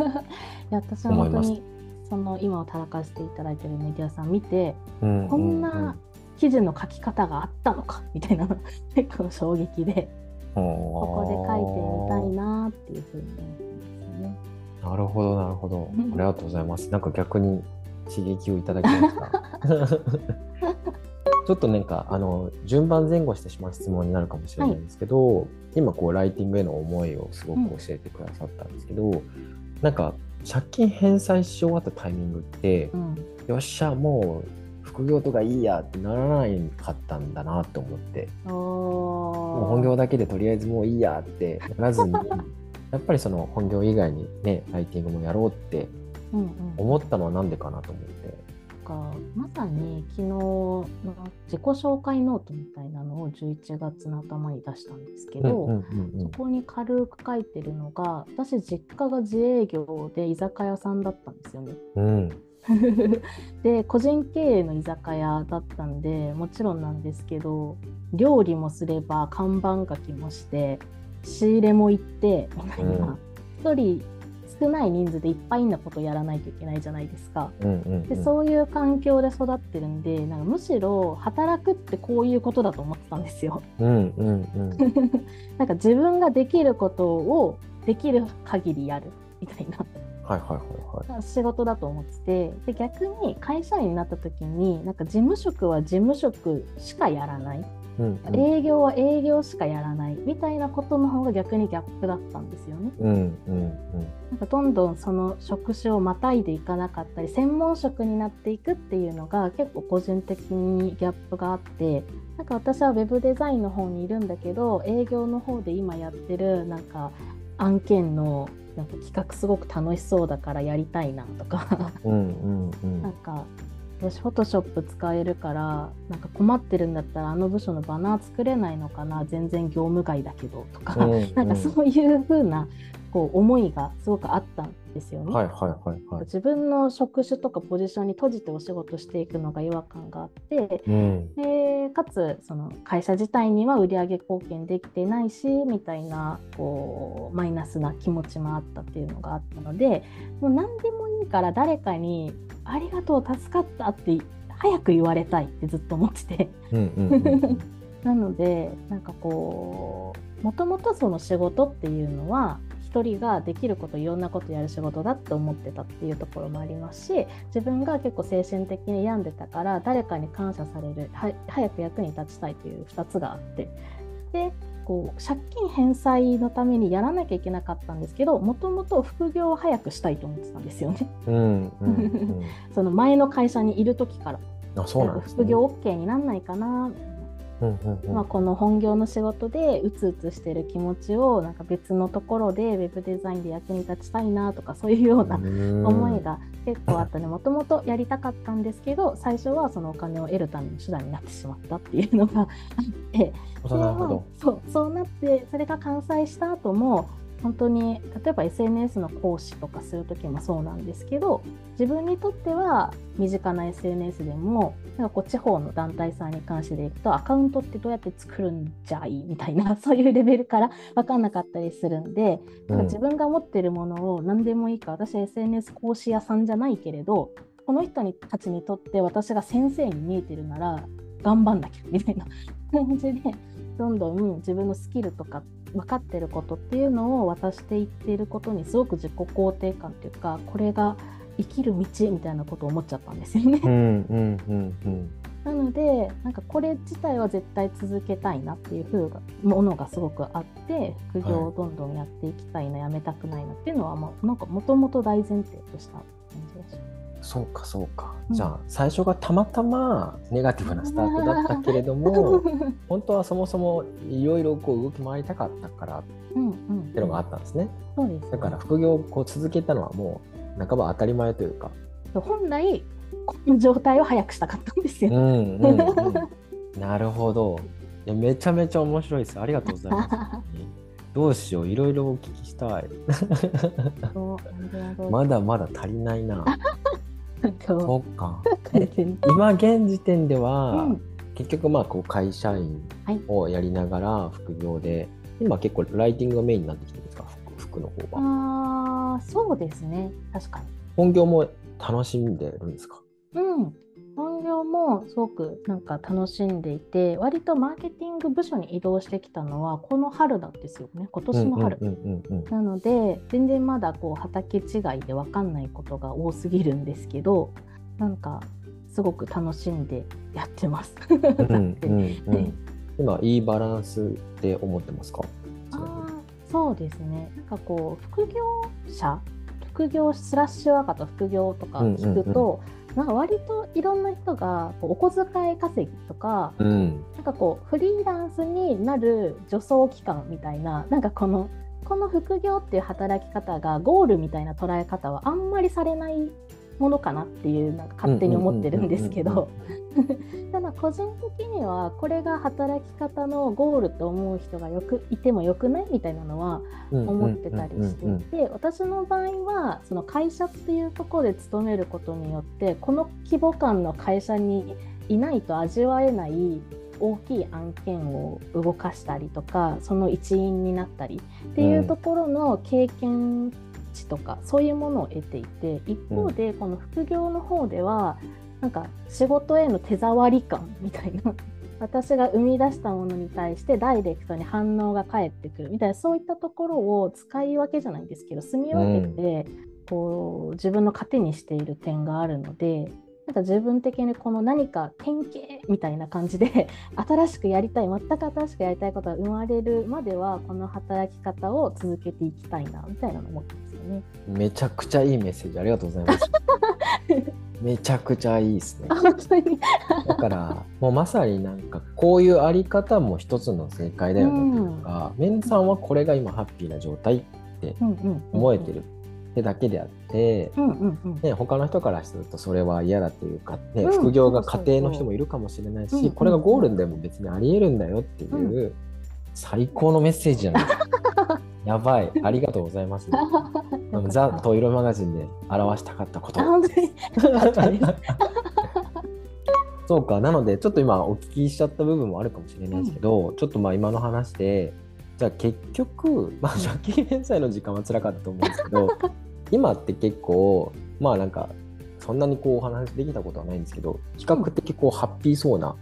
や私は本当にその今をたらかしていただいてるメディアさん見て、うんうんうん、こんな記事の書き方があったのかみたいな 結構衝撃でここで書いてみたいなっていうふうに思ってますね。なるほどなるほど。ありがとうございます。なんか逆に刺激をいただきました。ちょっとなんかあの順番前後してしまう質問になるかもしれないんですけど、はい、今こうライティングへの思いをすごく教えてくださったんですけど、うん、なんか借金返済し終わったタイミングって、うん、よっしゃもう副業とかいいやってならないかったんだなと思って。もう本業だけでとりあえずもういいやって ならずにやっぱりその本業以外にねライティングもやろうって思ったのは何でかなと思って。かまさに昨日の自己紹介ノートみたいなのを11月の頭に出したんですけど、そこに軽く書いてるのが私実家が自営業で居酒屋さんだったんですよね。うん。で個人経営の居酒屋だったんでもちろんなんですけど料理もすれば看板書きもして仕入れも行ってみたいな、うん、1人少ない人数でいっぱいなことやらないといけないじゃないですか。うんうんうん、でそういう環境で育ってるんでなんかむしろ働くってこういうことだと思ってたんですよ。うんうんうん、なんか自分ができることをできる限りやるみたいな。はいはいはいはい、仕事だと思っててで逆に会社員になった時になんか事務職は事務職しかやらないうんうん、営業は営業しかやらないみたいなことの方が逆にギャップだったんですよね。うんうんうん、なんかどんどんその職種をまたいでいかなかったり専門職になっていくっていうのが結構個人的にギャップがあってなんか私はウェブデザインの方にいるんだけど営業の方で今やってるなんか案件のなんか企画すごく楽しそうだからやりたいなとか。うん、うん、なんか私フォトショップ使えるからなんか困ってるんだったらあの部署のバナー作れないのかな全然業務外だけどとか、うん、なんかそういうふうなこう思いがすごくあったんですよね。はいはいはいはい、自分の職種とかポジションに閉じてお仕事していくのが違和感があって、うん、でかつその会社自体には売上貢献できてないしみたいなこうマイナスな気持ちもあったっていうのがあったのでもう何でもいいから誰かにありがとう助かったって早く言われたいってずっと思ってて。なのでなんかこうもともとその仕事っていうのは一人ができることいろんなことやる仕事だって思ってたっていうところもありますし自分が結構精神的に病んでたから誰かに感謝される早く役に立ちたいという2つがあって。でこう借金返済のためにやらなきゃいけなかったんですけどもともと副業を早くしたいと思ってたんですよね。うんうんうん、その前の会社にいる時から。あそうなん、ね、副業 OK になんないかなまあ、この本業の仕事でうつうつしてる気持ちをなんか別のところでウェブデザインで役に立ちたいなとかそういうような思いが結構あったのでもともとやりたかったんですけど最初はそのお金を得るための手段になってしまったっていうのがあって。そうそうなってそれが完済した後も本当に例えば SNS の講師とかする時もそうなんですけど自分にとっては身近な SNS でもなんかこう地方の団体さんに関してでいくとアカウントってどうやって作るんじゃい？みたいな そういうレベルから分かんなかったりするんで、なんか自分が持ってるものを何でもいいか私は SNS 講師屋さんじゃないけれどこの人たちにとって私が先生に見えてるなら頑張んなきゃみたいな感じでどんどん自分のスキルとか分かってることっていうのを渡していっていることにすごく自己肯定感っていうかこれが生きる道みたいなことを思っちゃったんですよね。なのでなんかこれ自体は絶対続けたいなっていう風ものがすごくあって副業をどんどんやっていきたいな、はい、やめたくないなっていうのは、まあ、なんかもともと大前提とした感じがします。そうかそうか、うん、じゃあ最初がたまたまネガティブなスタートだったけれども 本当はそもそもいろいろこう動き回りたかったからっていうのがあったんですね。そうです、だから副業をこう続けたのはもう半ば当たり前というか。本来この状態を早くしたかったんですよ。うんうんうん、なるほどいやめちゃめちゃ面白いです。ありがとうございます。どうしよういろいろお聞きしたい。まだまだ足りないな。そっか。今現時点では、うん、結局まあこう会社員をやりながら副業で、はい、今結構ライティングがメインになってきてるんですか？服の方は。ああそうですね。確かに。本業も楽しんでるんですか？うん本業もすごくなんか楽しんでいて割とマーケティング部署に移動してきたのはこの春なんですよね。今年の春。なので全然まだこう畑違いで分かんないことが多すぎるんですけどなんかすごく楽しんでやってます。今いいバランスって思ってますか？あそうですね。なんかこう副業者？副業スラッシュ赤と副業とか聞くと、なんか割といろんな人がこうお小遣い稼ぎとか、うん、なんかこうフリーランスになる助走期間みたいななんかこのこの副業っていう働き方がゴールみたいな捉え方はあんまりされないものかなっていうなんか勝手に思ってるんですけど。ただ個人的にはこれが働き方のゴールと思う人がよくいてもよくないみたいなのは思ってたりしていて私の場合はその会社っていうところで勤めることによってこの規模感の会社にいないと味わえない大きい案件を動かしたりとかその一員になったりっていうところの経験値とかそういうものを得ていて一方でこの副業の方ではなんか仕事への手触り感みたいな 私が生み出したものに対してダイレクトに反応が返ってくるみたいなそういったところを使い分けじゃないんですけど住み分けてこう自分の糧にしている点があるのでなんか自分的にこの何か典型みたいな感じで 新しくやりたい全く新しくやりたいことが生まれるまではこの働き方を続けていきたいなみたいなの思ってね。めちゃくちゃいいメッセージありがとうございます。めちゃくちゃいいですね。だからもうまさになんかこういうあり方も一つの正解だよねというか、うん、メンさんはこれが今ハッピーな状態って思えてるってだけであって、うんうんうん、ね、他の人からするとそれは嫌だというか、ね、うん、副業が家庭の人もいるかもしれないし、うん、これがゴールでも別にありえるんだよっていう、最高のメッセージじゃない。やばい、ありがとうございます、ね。ザ・トイロマガジンで表したかったこと。そうか、なので、ちょっと今お聞きしちゃった部分もあるかもしれないですけど、うん、ちょっとまあ今の話で、じゃあ結局、まあ、借金返済の時間は辛かったと思うんですけど、今って結構まあなんかそんなにこうお話できたことはないんですけど比較的こうハッピーそうな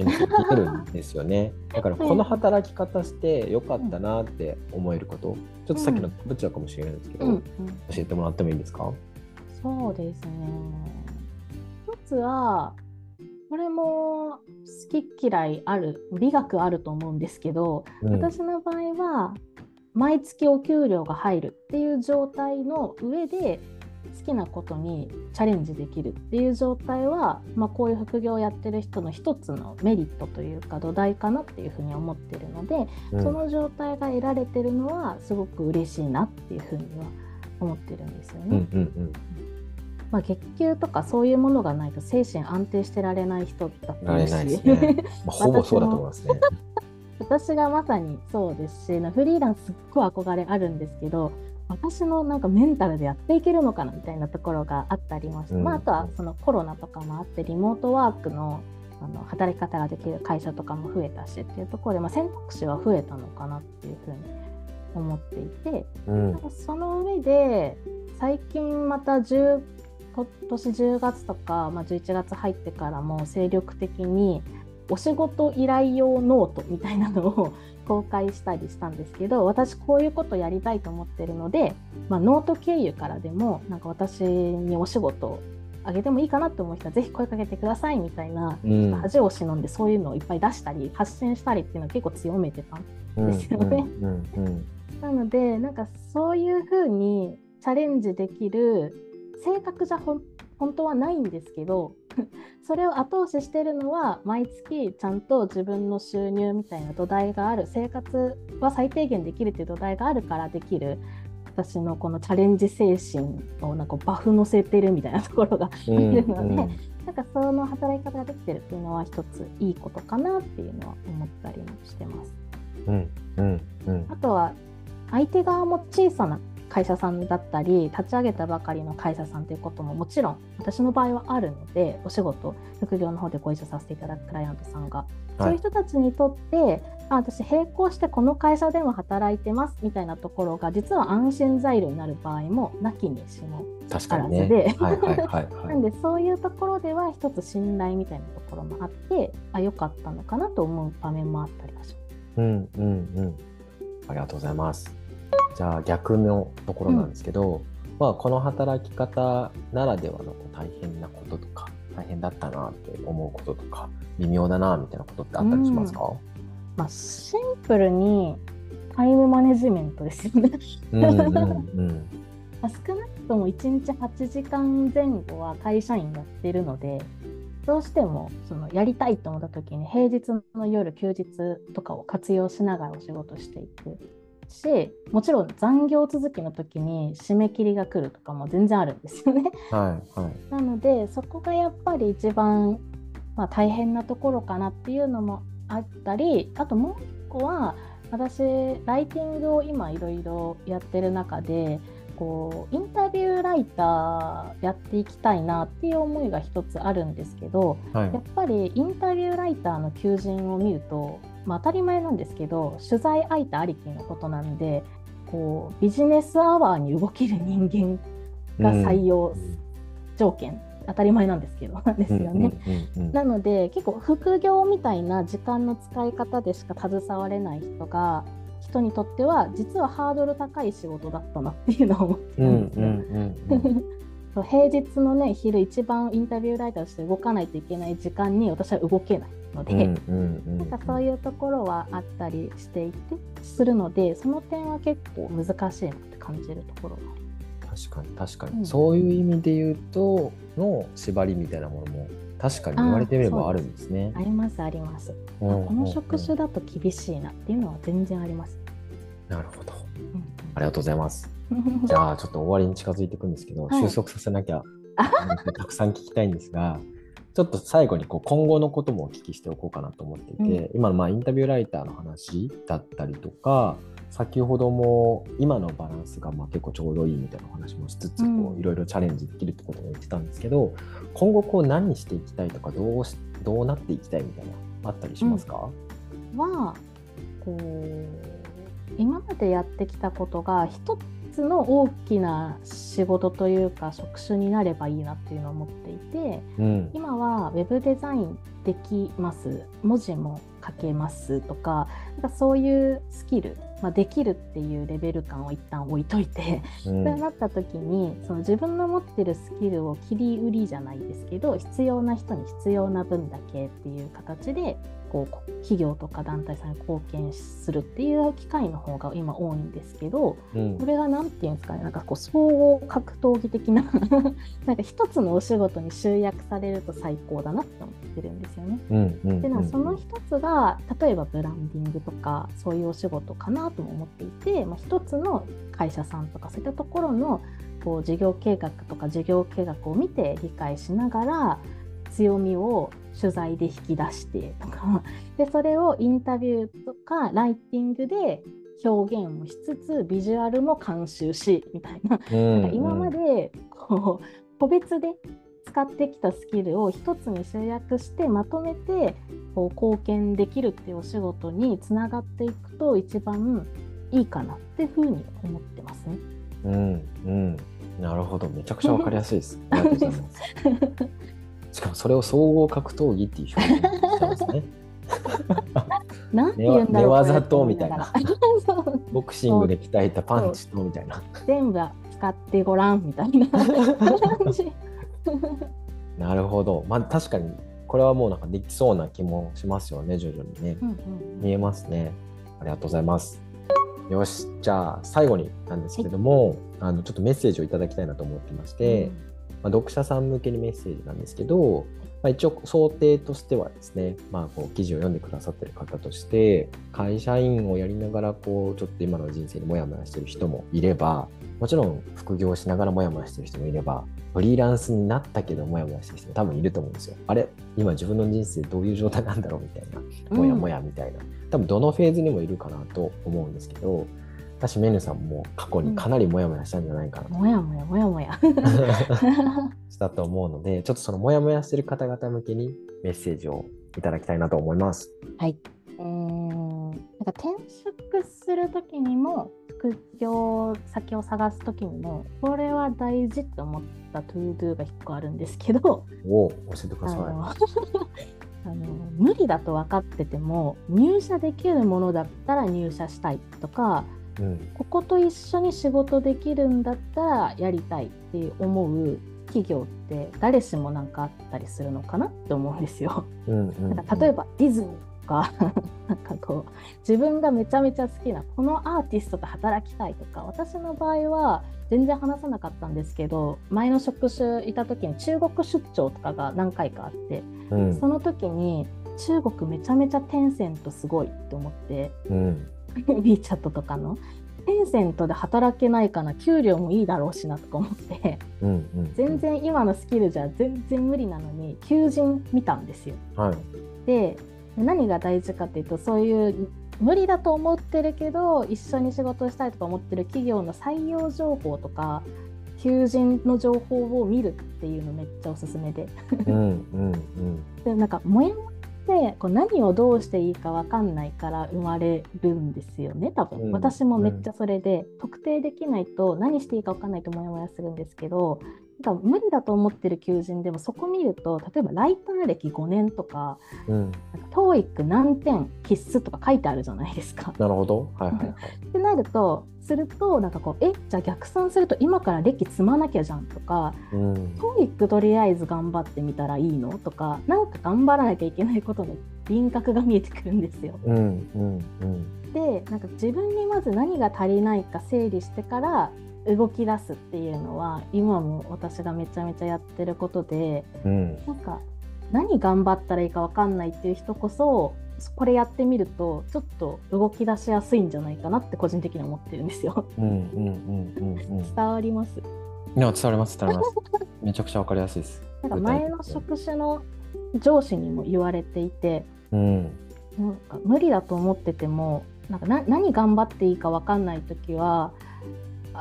演奏に出るんですよね。だからこの働き方してよかったなって思えること。ちょっとさっきのぶっちゃうかもしれないんですけど、うん。うん、教えてもらってもいいですか？そうですね。一つはこれも好き嫌いある美学あると思うんですけど、うん、私の場合は毎月お給料が入るっていう状態の上で好きなことにチャレンジできるっていう状態は、まあ、こういう副業をやってる人の一つのメリットというか土台かなっていうふうに思ってるので、うん、その状態が得られてるのはすごく嬉しいなっていうふうには思ってるんですよね。うんうんうんまあ、月給とかそういうものがないと精神安定してられない人だったりし、ね まあ、ほぼそうだと思いますね。私がまさにそうですしフリーランスすっごい憧れあるんですけど私のなんかメンタルでやっていけるのかなみたいなところがあったりまして、うん、まあ、あとはそのコロナとかもあってリモートワークのあの働き方ができる会社とかも増えたしっていうところで、まあ、選択肢は増えたのかなっていうふうに思っていて、うん、その上で最近また10今年10月とか、まあ、11月入ってからも精力的にお仕事依頼用ノートみたいなのを公開したりしたんですけど私こういうことやりたいと思ってるので、まあ、ノート経由からでもなんか私にお仕事あげてもいいかなと思う人はぜひ声かけてくださいみたいな、うん、恥を忍んでそういうのをいっぱい出したり発信したりっていうのは結構強めてたんですよね。なのでなんかそういうふうにチャレンジできる性格じゃ本当はないんですけど それを後押ししてるのは毎月ちゃんと自分の収入みたいな土台がある生活は最低限できるっていう土台があるからできる私のこのチャレンジ精神をなんかバフ乗せてるみたいなところが いるので、うんうん、なんかその働き方ができてるっていうのは一ついいことかなっていうのは思ったりもしてます。うんうんうん、あとは相手側も小さな会社さんだったり立ち上げたばかりの会社さんということももちろん私の場合はあるのでお仕事副業の方でご一緒させていただくクライアントさんが、はい、そういう人たちにとってあ私並行してこの会社でも働いてますみたいなところが実は安心材料になる場合もなきにしもあらずで。なんでそういうところでは一つ信頼みたいなところもあってあ良かったのかなと思う場面もあったりはします。うんうんうん、ありがとうございます。じゃあ逆のところなんですけど、うん、まあ、この働き方ならではの大変なこととか大変だったなって思うこととか微妙だなみたいなことってあったりしますか、うん、まあ、シンプルにタイムマネジメントですよね。うんうん、うん。まあ、少なくとも1日8時間前後は会社員やってるのでどうしてもそのやりたいと思った時に平日の夜休日とかを活用しながらお仕事していくしもちろん残業続きの時に締め切りが来るとかも全然あるんですよね。はいはい、なのでそこがやっぱり一番、まあ、大変なところかなっていうのもあったりあともう一個は私ライティングを今いろいろやってる中でこうインタビューライターやっていきたいなっていう思いが一つあるんですけど、はい、やっぱりインタビューライターの求人を見るとまあ、当たり前なんですけど取材相手ありきのことなんでこうビジネスアワーに動ける人間が採用条件、うん、当たり前なんですけど ですよね。なので結構副業みたいな時間の使い方でしか携われない人が人にとっては実はハードル高い仕事だったなっていうのを思ってるんですよ。平日のね昼一番インタビューライターとして動かないといけない時間に私は動けないので、なんかそういうところはあったりしていてするのでその点は結構難しいなって感じるところが確かに確かに、うん、そういう意味で言うとの縛りみたいなものも確かに言われてみればあるんですね。ありますあります。この職種だと厳しいなっていうのは全然あります。なるほど。うん、ありがとうございます。じゃあちょっと終わりに近づいていくんですけど、はい、収束させなきゃ たくさん聞きたいんですが。ちょっと最後にこう今後のこともお聞きしておこうかなと思っていて、うん、今のまあインタビューライターの話だったりとか先ほども今のバランスがまあ結構ちょうどいいみたいなお話もしつつこういろいろチャレンジできるってことも言ってたんですけど、今後こう何していきたいとかどうしどうなっていきたいみたいなあったりしますか、うん、はこう今までやってきたことが一つの大きな仕事というか職種になればいいなっていうのを思っていて、うん、今はウェブデザインできます。文字も書けますとかなんかそういうスキル、まあ、できるっていうレベル感を一旦置いといて、うん、そうなった時にその自分の持ってるスキルを切り売りじゃないですけど必要な人に必要な分だけっていう形でこう企業とか団体さんに貢献するっていう機会の方が今多いんですけど、うん、これが何て言うんですかねなんかこう総合格闘技的な なんか一つのお仕事に集約されると最高だなって思ってるんですよね。でなその一つが例えばブランディングとかそういうお仕事かなとも思っていて、まあ、一つの会社さんとかそういったところのこう事業計画とか事業計画を見て理解しながら強みを取材で引き出してとか でそれをインタビューとかライティングで表現もしつつビジュアルも監修しみたいな。うん、なんか今までこう個別で使ってきたスキルを一つに集約してまとめてこう貢献できるっていうお仕事につながっていくと一番いいかなっていうふうに思ってますね。うんうん、なるほどめちゃくちゃわかりやすいです。ありがとうございます。しかもそれを総合格闘技っていう表現してますね。なんて言うんだろう寝技とみたいな ボクシングで鍛えたパンチとみたいな全部使ってごらんみたいな感じ なるほど。まあ確かにこれはもうなんかできそうな気もしますよね徐々にね、うんうん、見えますね。ありがとうございます。よしじゃあ最後になんですけれども、はい、あのちょっとメッセージをいただきたいなと思ってまして、うん。まあ、読者さん向けにメッセージなんですけど、まあ、一応想定としてはですね、まあ、こう記事を読んでくださってる方として会社員をやりながらこうちょっと今の人生にモヤモヤしてる人もいればもちろん副業しながらモヤモヤしてる人もいればフリーランスになったけどモヤモヤしてる人も多分いると思うんですよ。あれ？今自分の人生どういう状態なんだろうみたいなモヤモヤみたいな、うん、多分どのフェーズにもいるかなと思うんですけど私めぬさんも過去にかなりモヤモヤしたんじゃないかなと、もやもやもやもやしたと思うのでちょっとそのモヤモヤしてる方々向けにメッセージをいただきたいなと思います。はい。うんなんか転職する時にも副業先を探す時にもこれは大事と思った To Do が1個あるんですけどお教えてください。あの 無理だと分かってても入社できるものだったら入社したいとかうん、ここと一緒に仕事できるんだったらやりたいって思う企業って誰しもなんかあったりするのかなって思うんですよ。うんうん、なんか例えばディズニーとか なんかこう自分がめちゃめちゃ好きなこのアーティストと働きたいとか私の場合は全然話さなかったんですけど前の職種いた時に中国出張とかが何回かあって、うん、その時に中国めちゃめちゃテンセントすごいって思って、うん、WeChat とかのテンセントで働けないかな給料もいいだろうしなとか思って、うんうん、全然今のスキルじゃ全然無理なのに求人見たんですよ。はい、で何が大事かっていうとそういう無理だと思ってるけど一緒に仕事したいとか思ってる企業の採用情報とか求人の情報を見るっていうのめっちゃおすすめで。うんうんうん、でなんかもやもってこう何をどうしていいか分かんないから生まれるんですよね多分、うん、私もめっちゃそれで、うん、特定できないと何していいか分かんないとモヤモヤするんですけどなんか無理だと思ってる求人でもそこ見ると例えばライター歴5年とか,、うん、TOEIC 何点必須とか書いてあるじゃないですか。なるほど、はいはいはい、ってなるとするとなんかこうえじゃあ逆算すると今から歴積まなきゃじゃんとか、うん、TOEIC とりあえず頑張ってみたらいいのとかなんか頑張らなきゃいけないことの輪郭が見えてくるんですよ。うんうんうん、でなんか自分にまず何が足りないか整理してから動き出すっていうのは今も私がめちゃめちゃやってることで、うん、なんか何頑張ったらいいか分かんないっていう人こそこれやってみるとちょっと動き出しやすいんじゃないかなって個人的に思ってるんですよ。伝わります？いや伝わります伝わります。めちゃくちゃ分かりやすいです。なんか前の職種の上司にも言われていて、うん、なんか無理だと思っててもなんか何頑張っていいか分かんない時は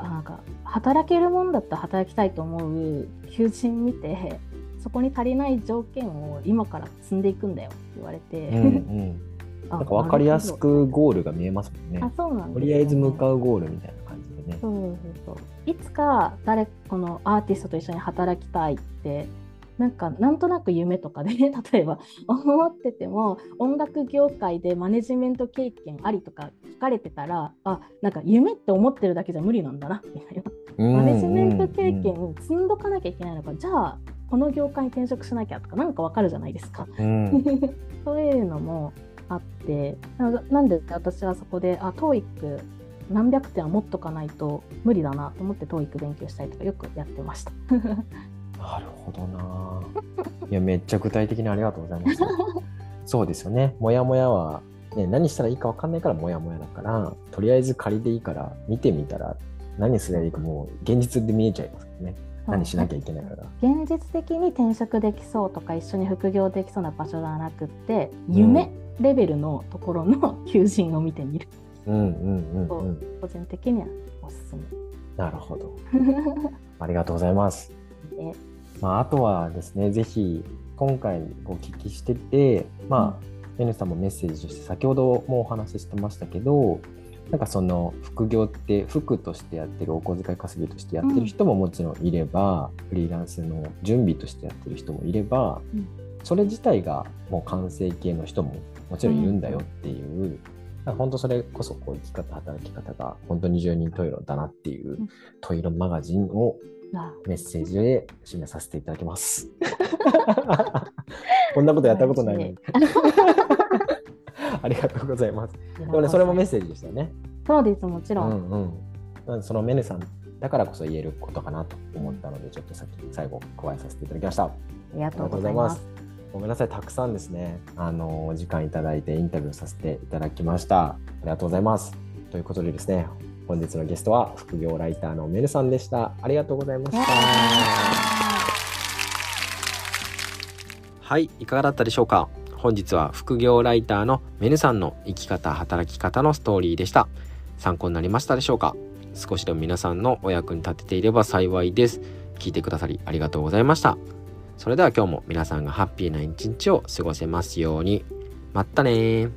なんか働けるもんだったら働きたいと思う求人見てそこに足りない条件を今から積んでいくんだよって言われて、うんうん、なんか分かりやすくゴールが見えますもんね。あそうなん、ね、とりあえず向かうゴールみたいな感じでね。そうそうそういつか誰このアーティストと一緒に働きたいってなんかなんとなく夢とかで、ね、例えば思ってても音楽業界でマネジメント経験ありとか聞かれてたらあなんか夢って思ってるだけじゃ無理なんだなみたいな。マネジメント経験積んどかなきゃいけないのかじゃあこの業界に転職しなきゃとかなんかわかるじゃないですか。うん、そういうのもあってなんで私はそこであ TOEIC 何百点は持っとかないと無理だなと思って TOEIC 勉強したりとかよくやってました。なるほどな。いや、めっちゃ具体的にありがとうございます。そうですよね。もやもやは、ね、何したらいいか分かんないからもやもやだから、とりあえず仮でいいから見てみたら、何すればいいかもう現実で見えちゃいますよね。何しなきゃいけないから。現実的に転職できそうとか一緒に副業できそうな場所ではなくて、夢レベルのところの 求人を見てみる。うんうんうん、うん、個人的にはおすすめ。なるほど。ありがとうございます。ねまあ、あとはですね、ぜひ今回お聞きしてて、まあ、うん、N さんもメッセージとして先ほどもお話ししてましたけど、なんかその副業って服としてやってるお小遣い稼ぎとしてやってる人ももちろんいれば、うん、フリーランスの準備としてやってる人もいれば、うん、それ自体がもう完成形の人ももちろんいるんだよっていう、うん、本当それこそこう生き方働き方が本当に十人十色だなっていう、トイロマガジンをメッセージで締めさせていただきます。こんなことやったことないのに。ありがとうございます。でもね、それもメッセージでしたね。そうです、もちろん。うんうん、そのメネさんだからこそ言えることかなと思ったので、ちょっとさっき最後加えさせていただきました。ありがとうございます。ごめんなさい、たくさんですね、あの、お時間いただいてインタビューさせていただきました。ありがとうございます。ということでですね、本日のゲストは副業ライターのメルさんでした。ありがとうございました。はい、いかがだったでしょうか？本日は副業ライターのメルさんの生き方、働き方のストーリーでした。参考になりましたでしょうか？少しでも皆さんのお役に立てていれば幸いです。聞いてくださりありがとうございました。それでは今日も皆さんがハッピーな一日を過ごせますように。まったね